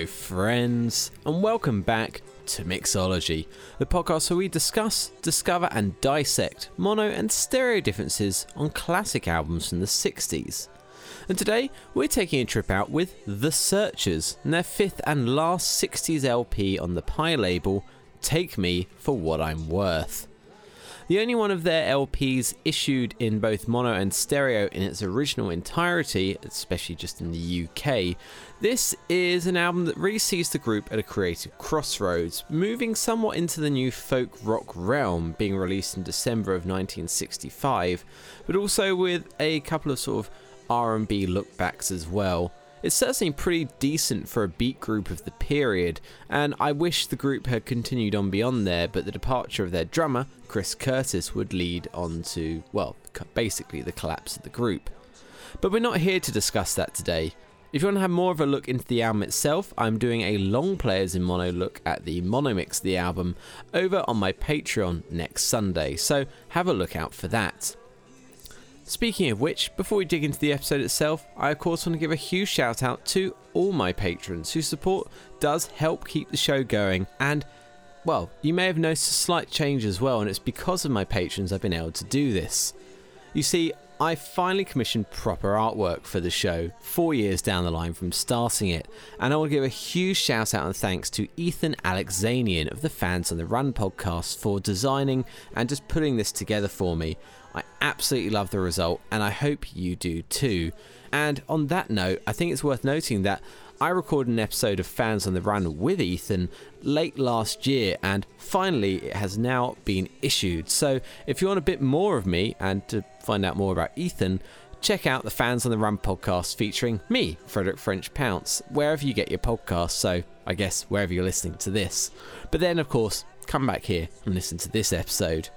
Hello, friends, and welcome back to Mixology, the podcast where we discuss, discover, and dissect mono and stereo differences on classic albums from the 60s. And today, we're taking a trip out with The Searchers and their fifth and last 60s LP on the Pye label, Take Me for What I'm Worth. The only one of their LPs issued in both mono and stereo in its original entirety, especially just in the UK, this is an album that really sees the group at a creative crossroads, moving somewhat into the new folk rock realm, being released in December of 1965, but also with a couple of sort of R&B lookbacks as well. It's certainly pretty decent for a beat group of the period, and I wish the group had continued on beyond there, but the departure of their drummer, Chris Curtis, would lead on to, well, basically the collapse of the group. But we're not here to discuss that today. If you want to have more of a look into the album itself, I'm doing a long players in mono look at the mono mix of the album over on my Patreon next Sunday, so have a look out for that. Speaking of which, before we dig into the episode itself, I of course want to give a huge shout out to all my patrons whose support does help keep the show going and well, you may have noticed a slight change as well, and it's because of my patrons I've been able to do this. You see, I finally commissioned proper artwork for the show four years down the line from starting it, and I want to give a huge shout out and thanks to Ethan Alexanian of the Fans on the Run podcast for designing and just putting this together for me. I absolutely love the result, and I hope you do too. And on that note, I think it's worth noting that I recorded an episode of Fans on the Run with Ethan late last year, and finally it has now been issued. So if you want a bit more of me and to find out more about Ethan, check out the Fans on the Run podcast featuring me, Frederick French Pounce, wherever you get your podcasts. So I guess wherever you're listening to this. But then, of course, come back here and listen to this episode.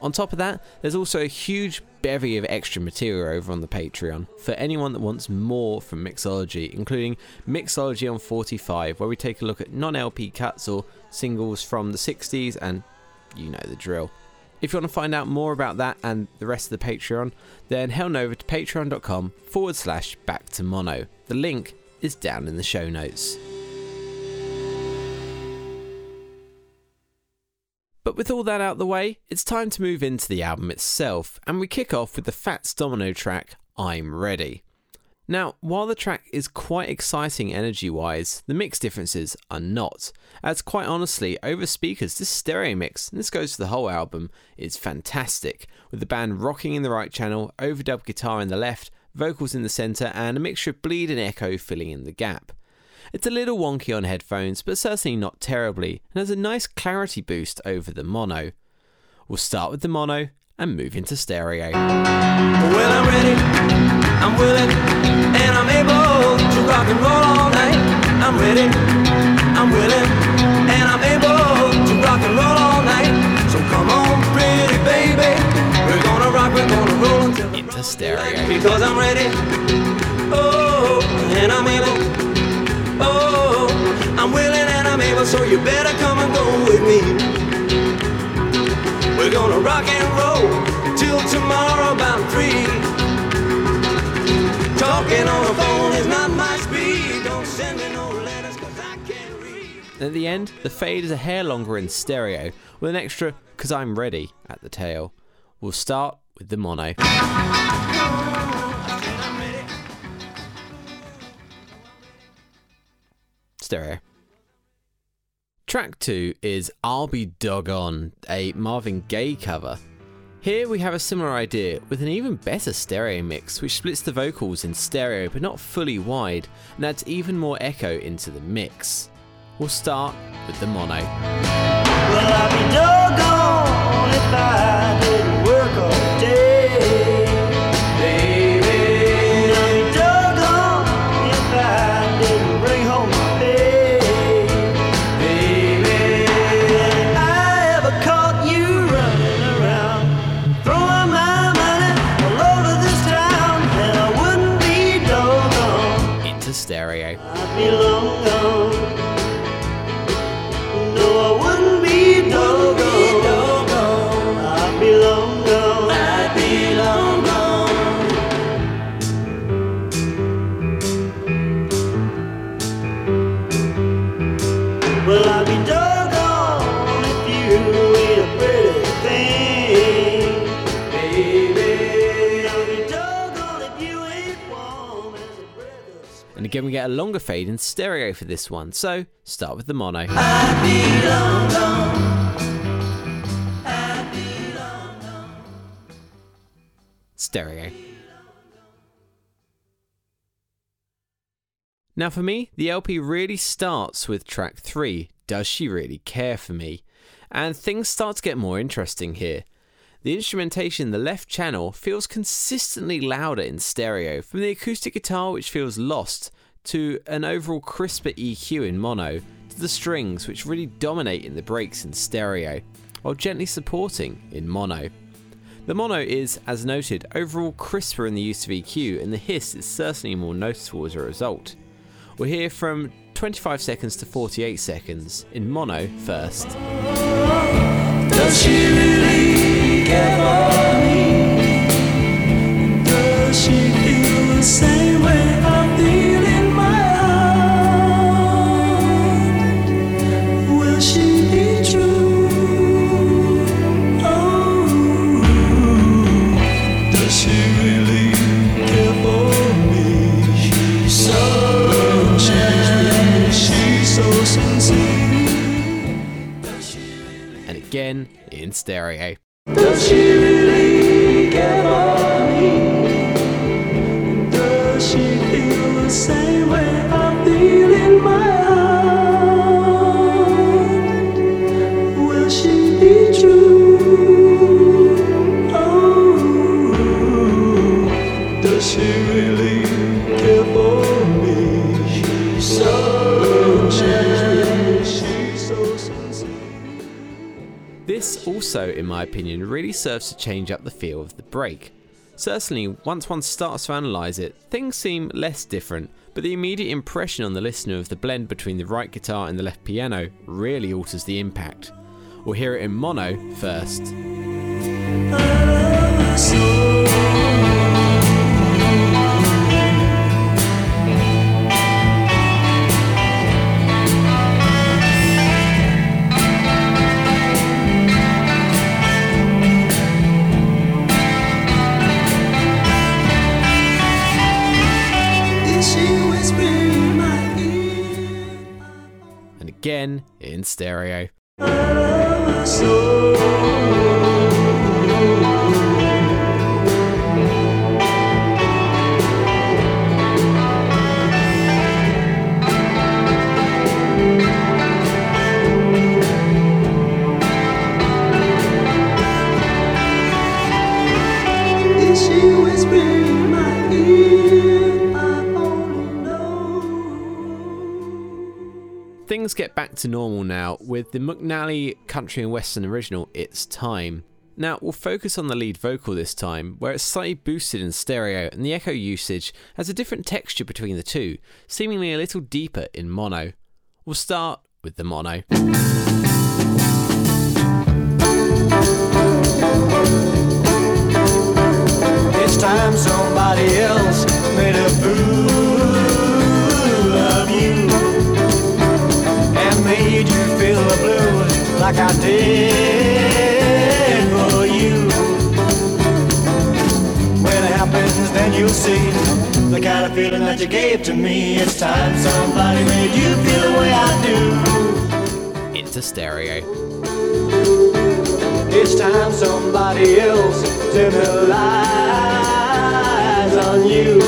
On top of that, there's also a huge bevy of extra material over on the Patreon for anyone that wants more from Mixology, including Mixology on 45, where we take a look at non LP cuts or singles from the 60s, and you know the drill. If you want to find out more about that and the rest of the Patreon, then head on over to patreon.com forward slash back to mono. The link is down in the show notes. But with all that out the way, it's time to move into the album itself, and we kick off with the Fats Domino track, I'm Ready. Now, while the track is quite exciting energy wise, the mix differences are not. As quite honestly, over speakers, this stereo mix, and this goes for the whole album, is fantastic, with the band rocking in the right channel, overdub guitar in the left, vocals in the centre, and a mixture of bleed and echo filling in the gap. It's a little wonky on headphones, but certainly not terribly, and has a nice clarity boost over the mono. We'll start with the mono and move into stereo. Well, I'm ready, I'm willing, and I'm able to rock and roll all night. I'm ready, I'm willing, and I'm able to rock and roll all night. So come on, pretty baby, we're gonna rock, we're gonna roll until into stereo. Because I'm ready, oh, and I'm able. Able, so you better come and go with me. We're gonna rock and roll till tomorrow about three. Talking on the phone is not my speed. Don't send me no letters, cause I can't read. At the end, the fade is a hair longer in stereo, with an extra Cause I'm Ready at the tail. We'll start with the mono. Stereo. Track 2 is I'll Be Doggone, a Marvin Gaye cover. Here we have a similar idea with an even better stereo mix which splits the vocals in stereo but not fully wide and adds even more echo into the mix. We'll start with the mono. Well, Again, we get a longer fade in stereo for this one, so start with the mono. Stereo. Now, for me, the LP really starts with track 3, Does She Really Care for Me? And things start to get more interesting here. The instrumentation in the left channel feels consistently louder in stereo, from the acoustic guitar, which feels lost, to an overall crisper EQ in mono, to the strings, which really dominate in the breaks in stereo, while gently supporting in mono. The mono is, as noted, overall crisper in the use of EQ, and the hiss is certainly more noticeable as a result. We'll hear from 25 seconds to 48 seconds in mono first. Stereo. Also, in my opinion, really serves to change up the feel of the break. Certainly, once one starts to analyse it, things seem less different, but the immediate impression on the listener of the blend between the right guitar and the left piano really alters the impact. We'll hear it in mono first. Stereo. Things get back to normal now with the McNally country and western original It's Time. Now, we'll focus on the lead vocal this time, where it's slightly boosted in stereo and the echo usage has a different texture between the two, seemingly a little deeper in mono. We'll start with the mono. It's time somebody else made a fool you feel the blues like I did for you. When it happens, then you'll see the kind of feeling that you gave to me. It's time somebody made you feel the way I do. Into stereo. It's time somebody else lies on you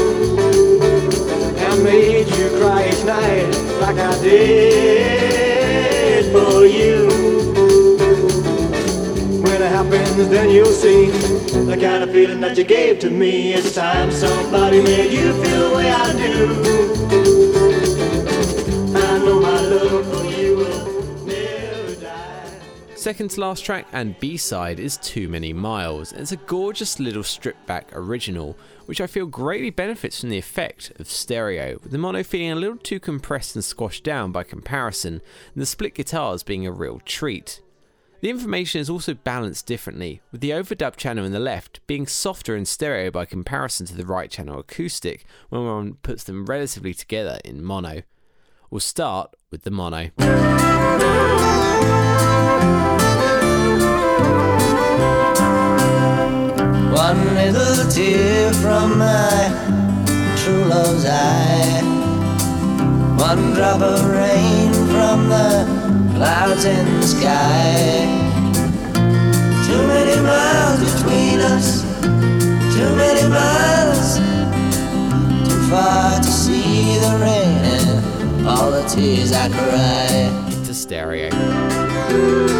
and made you cry each night like I did for you. When it happens, then you'll see the kind of feeling that you gave to me. It's time somebody made you feel the way I do. Second to last track and B side is Too Many Miles. It's a gorgeous little stripped back original, which I feel greatly benefits from the effect of stereo, with the mono feeling a little too compressed and squashed down by comparison, and the split guitars being a real treat. The information is also balanced differently, with the overdub channel in the left being softer in stereo by comparison to the right channel acoustic when one puts them relatively together in mono. We'll start with the mono. One little tear from my true love's eye One drop of rain from the clouds in the sky. Too many miles between us, too many miles. Too far to see the rain and all the tears I cry. Into stereo.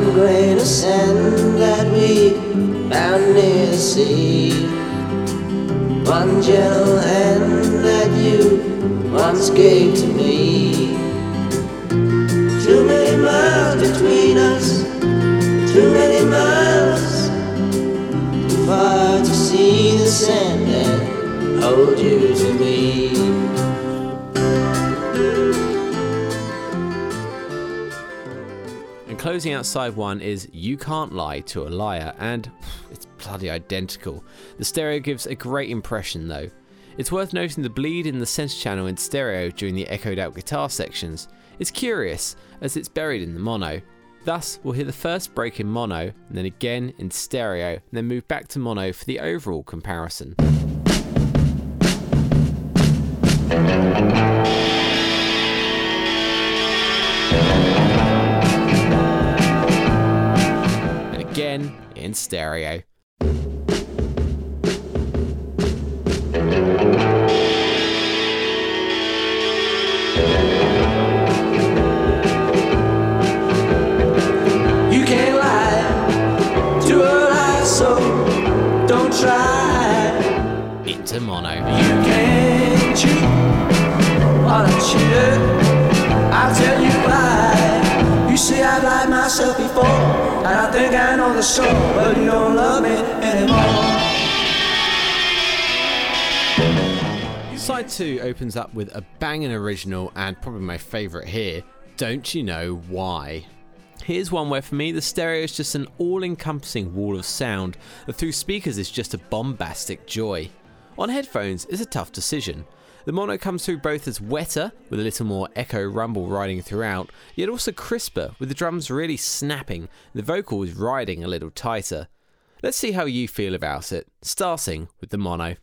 One grain of sand that we found near the sea. One gentle hand that you once gave to me. Too many miles between us, too many miles. Too far to see the sand and hold you to me. Closing out side one is You Can't Lie to a Liar, and it's bloody identical. The stereo gives a great impression though. It's worth noting the bleed in the centre channel in stereo during the echoed out guitar sections. It's curious, as it's buried in the mono. Thus, we'll hear the first break in mono, and then again in stereo, and then move back to mono for the overall comparison. Again in stereo. You can't lie to a lie, so don't try. Into mono. You can't cheat the score, but you don't love me anymore. Side 2 opens up with a banging original and probably my favourite here, Don't You Know Why? Here's one where for me the stereo is just an all encompassing wall of sound that through speakers is just a bombastic joy. On headphones is a tough decision. The mono comes through both as wetter, with a little more echo rumble riding throughout, yet also crisper, with the drums really snapping, the vocals riding a little tighter. Let's see how you feel about it, starting with the mono.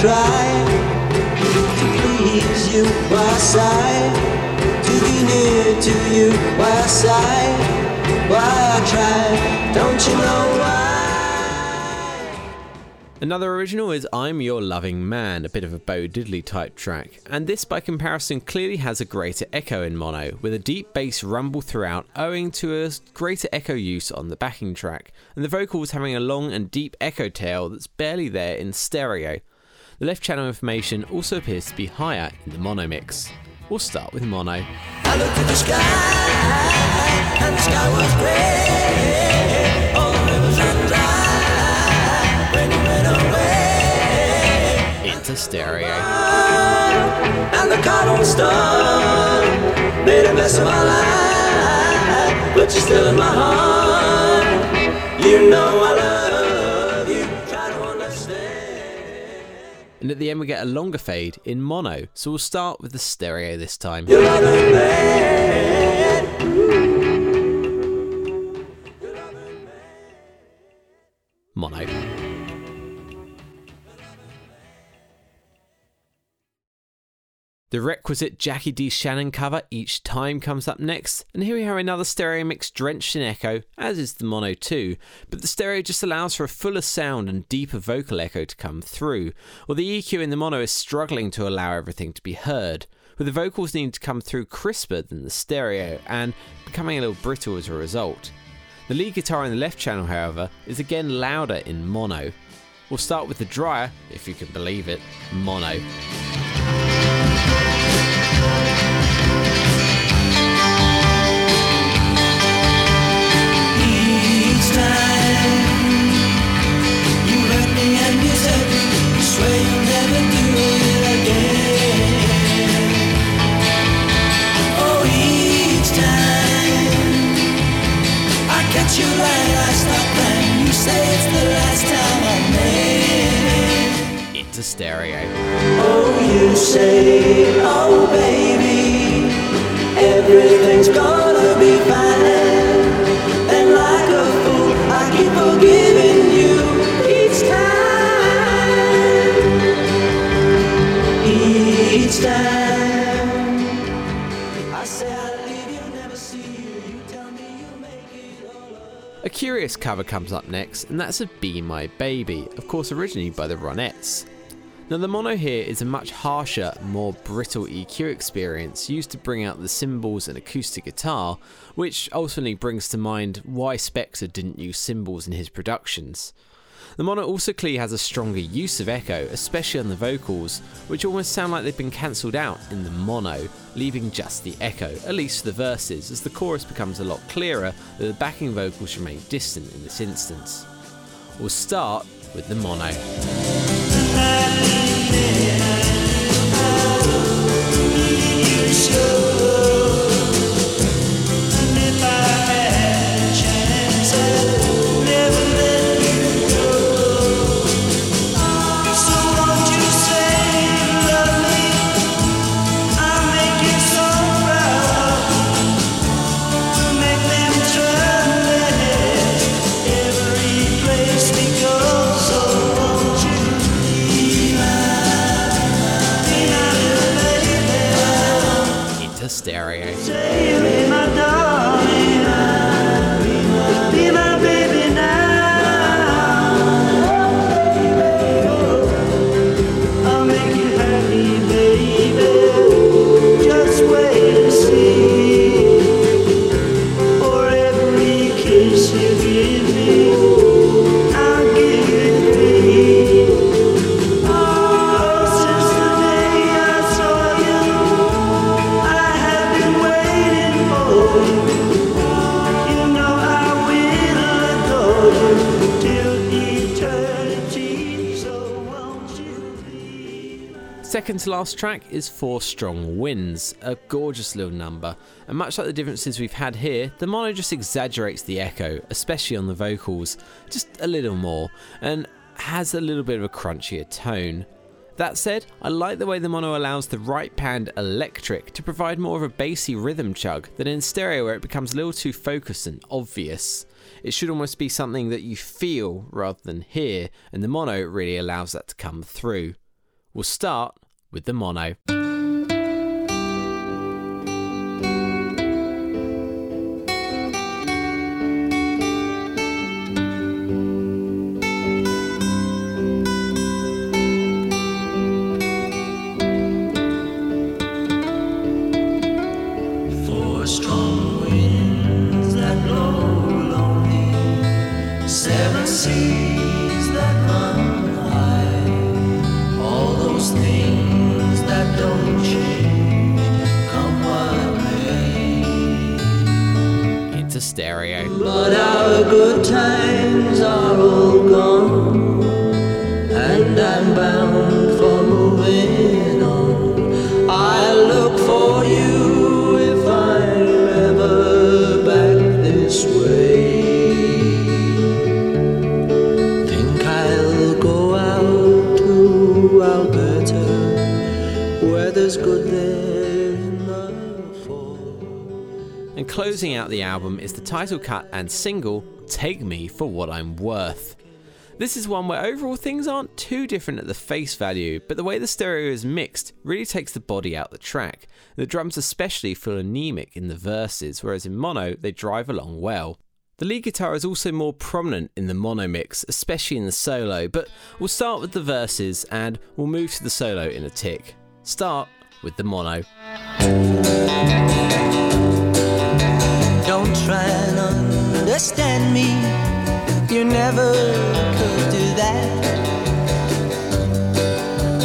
Try to please you? Why I sigh to be near to you? Why I sigh? Why I try? Don't you know why? Another original is I'm Your Loving Man, a bit of a Bo Diddley type track, and this by comparison clearly has a greater echo in mono, with a deep bass rumble throughout owing to a greater echo use on the backing track, and the vocals having a long and deep echo tail that's barely there in stereo. The left channel information also appears to be higher in the mono mix. We'll start with mono. I looked at the sky, and the sky was gray. All the rivers run dry when you went away. Into stereo. And the cardinal star And at the end we get a longer fade in mono, so we'll start with the stereo this time. You're loving man. Mono. The requisite Jackie DeShannon cover each time comes up next, and here we have another stereo mix drenched in echo, as is the mono too, but the stereo just allows for a fuller sound and deeper vocal echo to come through, while the EQ in the mono is struggling to allow everything to be heard, with the vocals needing to come through crisper than the stereo and becoming a little brittle as a result. The lead guitar in the left channel, however, is again louder in mono. We'll start with the drier, if you can believe it, mono. It's the last time I made. Into stereo. You say, oh baby, everything's gonna be fine. And like a fool, I keep forgiving you each time. Each time. A curious cover comes up next, and that's of Be My Baby, of course, originally by the Ronettes. Now, the mono here is a much harsher, more brittle EQ experience used to bring out the cymbals and acoustic guitar, which ultimately brings to mind why Spector didn't use cymbals in his productions. The mono also clearly has a stronger use of echo, especially on the vocals, which almost sound like they've been cancelled out in the mono, leaving just the echo, at least for the verses, as the chorus becomes a lot clearer, though the backing vocals remain distant in this instance. We'll start with the mono. Into stereo. To last track is Four Strong Winds, a gorgeous little number, and much like the differences we've had here, the mono just exaggerates the echo, especially on the vocals, just a little more, and has a little bit of a crunchier tone. That said, I like the way the mono allows the right panned electric to provide more of a bassy rhythm chug than in stereo where it becomes a little too focused and obvious. It should almost be something that you feel rather than hear, and the mono really allows that to come through. We'll start with the mono. Eh? And closing out the album is the title cut and single, Take Me for What I'm Worth. This is one where overall things aren't too different at the face value, but the way the stereo is mixed really takes the body out the track. The drums especially feel anemic in the verses, whereas in mono they drive along well. The lead guitar is also more prominent in the mono mix, especially in the solo, but we'll start with the verses and we'll move to the solo in a tick. Start with the mono. Don't try and understand me. You never could do that.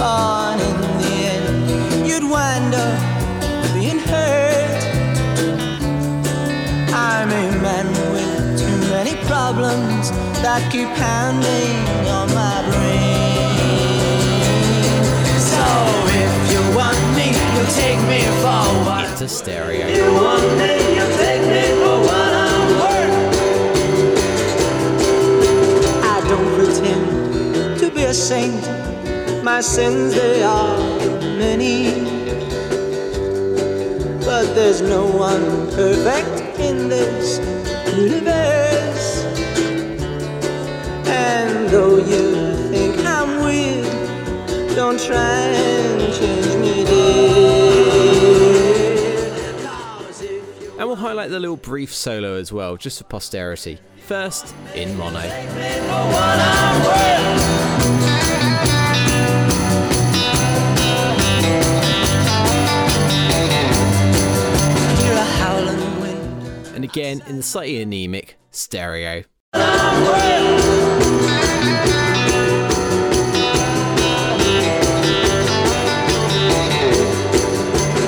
And in the end, you'd wind up being hurt. I'm a man with too many problems that keep pounding on take me for what Into stereo. you want me, you'll take me for what I'm worth. I don't pretend to be a saint. My sins, they are many. But there's no one perfect in this universe. And though you think I'm weird, don't try The little brief solo as well, just for posterity. First, in mono. hear a howling wind. And again, in the slightly anemic stereo.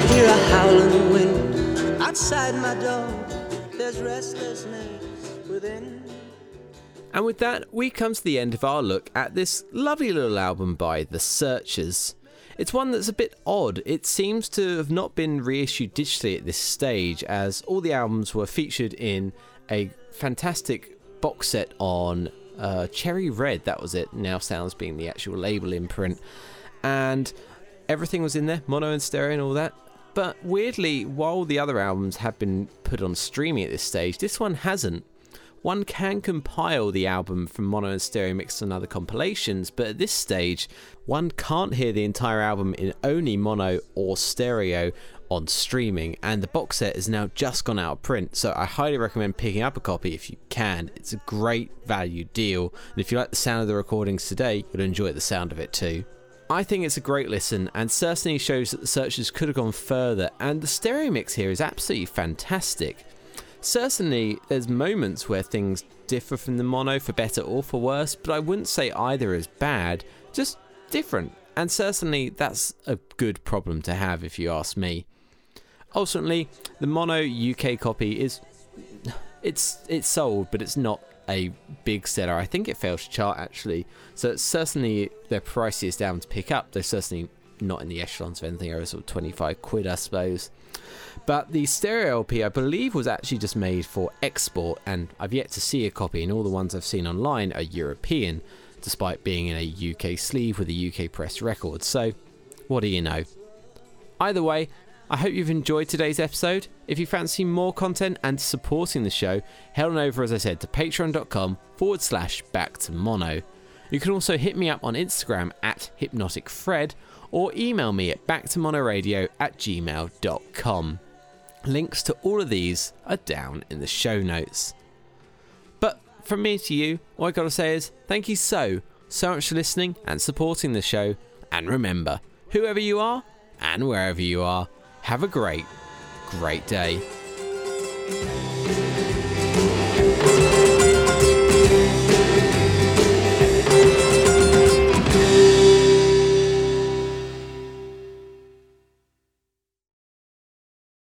Hear a howling wind outside my door. And with that, we come to the end of our look at this lovely little album by The Searchers. It's one that's a bit odd. It seems to have not been reissued digitally at this stage, as all the albums were featured in a fantastic box set on uh, Cherry Red, that was it, now sounds being the actual label imprint. And everything was in there, mono and stereo and all that. But weirdly, while the other albums have been put on streaming at this stage, this one hasn't. One can compile the album from mono and stereo mixed on other compilations, but at this stage, one can't hear the entire album in only mono or stereo on streaming, and the box set is now just gone out of print. So I highly recommend picking up a copy if you can. It's a great value deal, and if you like the sound of the recordings today, you'll enjoy the sound of it too. I think it's a great listen and certainly shows that the searchers could have gone further, and the stereo mix here is absolutely fantastic. Certainly, there's moments where things differ from the mono for better or for worse, but I wouldn't say either is bad, just different. And certainly, that's a good problem to have if you ask me. Ultimately, the mono UK copy is it's it's sold, but it's not a big seller. I think it failed to chart actually. So it's certainly their price is down to pick up. They're certainly not in the echelons of anything over sort of 25 quid, I suppose. But the stereo LP, I believe, was actually just made for export, and I've yet to see a copy, and all the ones I've seen online are European, despite being in a UK sleeve with a UK press record. So, what do you know? Either way, I hope you've enjoyed today's episode. If you fancy more content and supporting the show, head on over, as I said, to patreon.com forward slash back to mono. You can also hit me up on Instagram at hypnoticfred or email me at backtomonoradio at gmail.com. Links to all of these are down in the show notes. But from me to you, all I gotta say is thank you so, so much for listening and supporting the show. And remember, whoever you are and wherever you are, have a great, great day.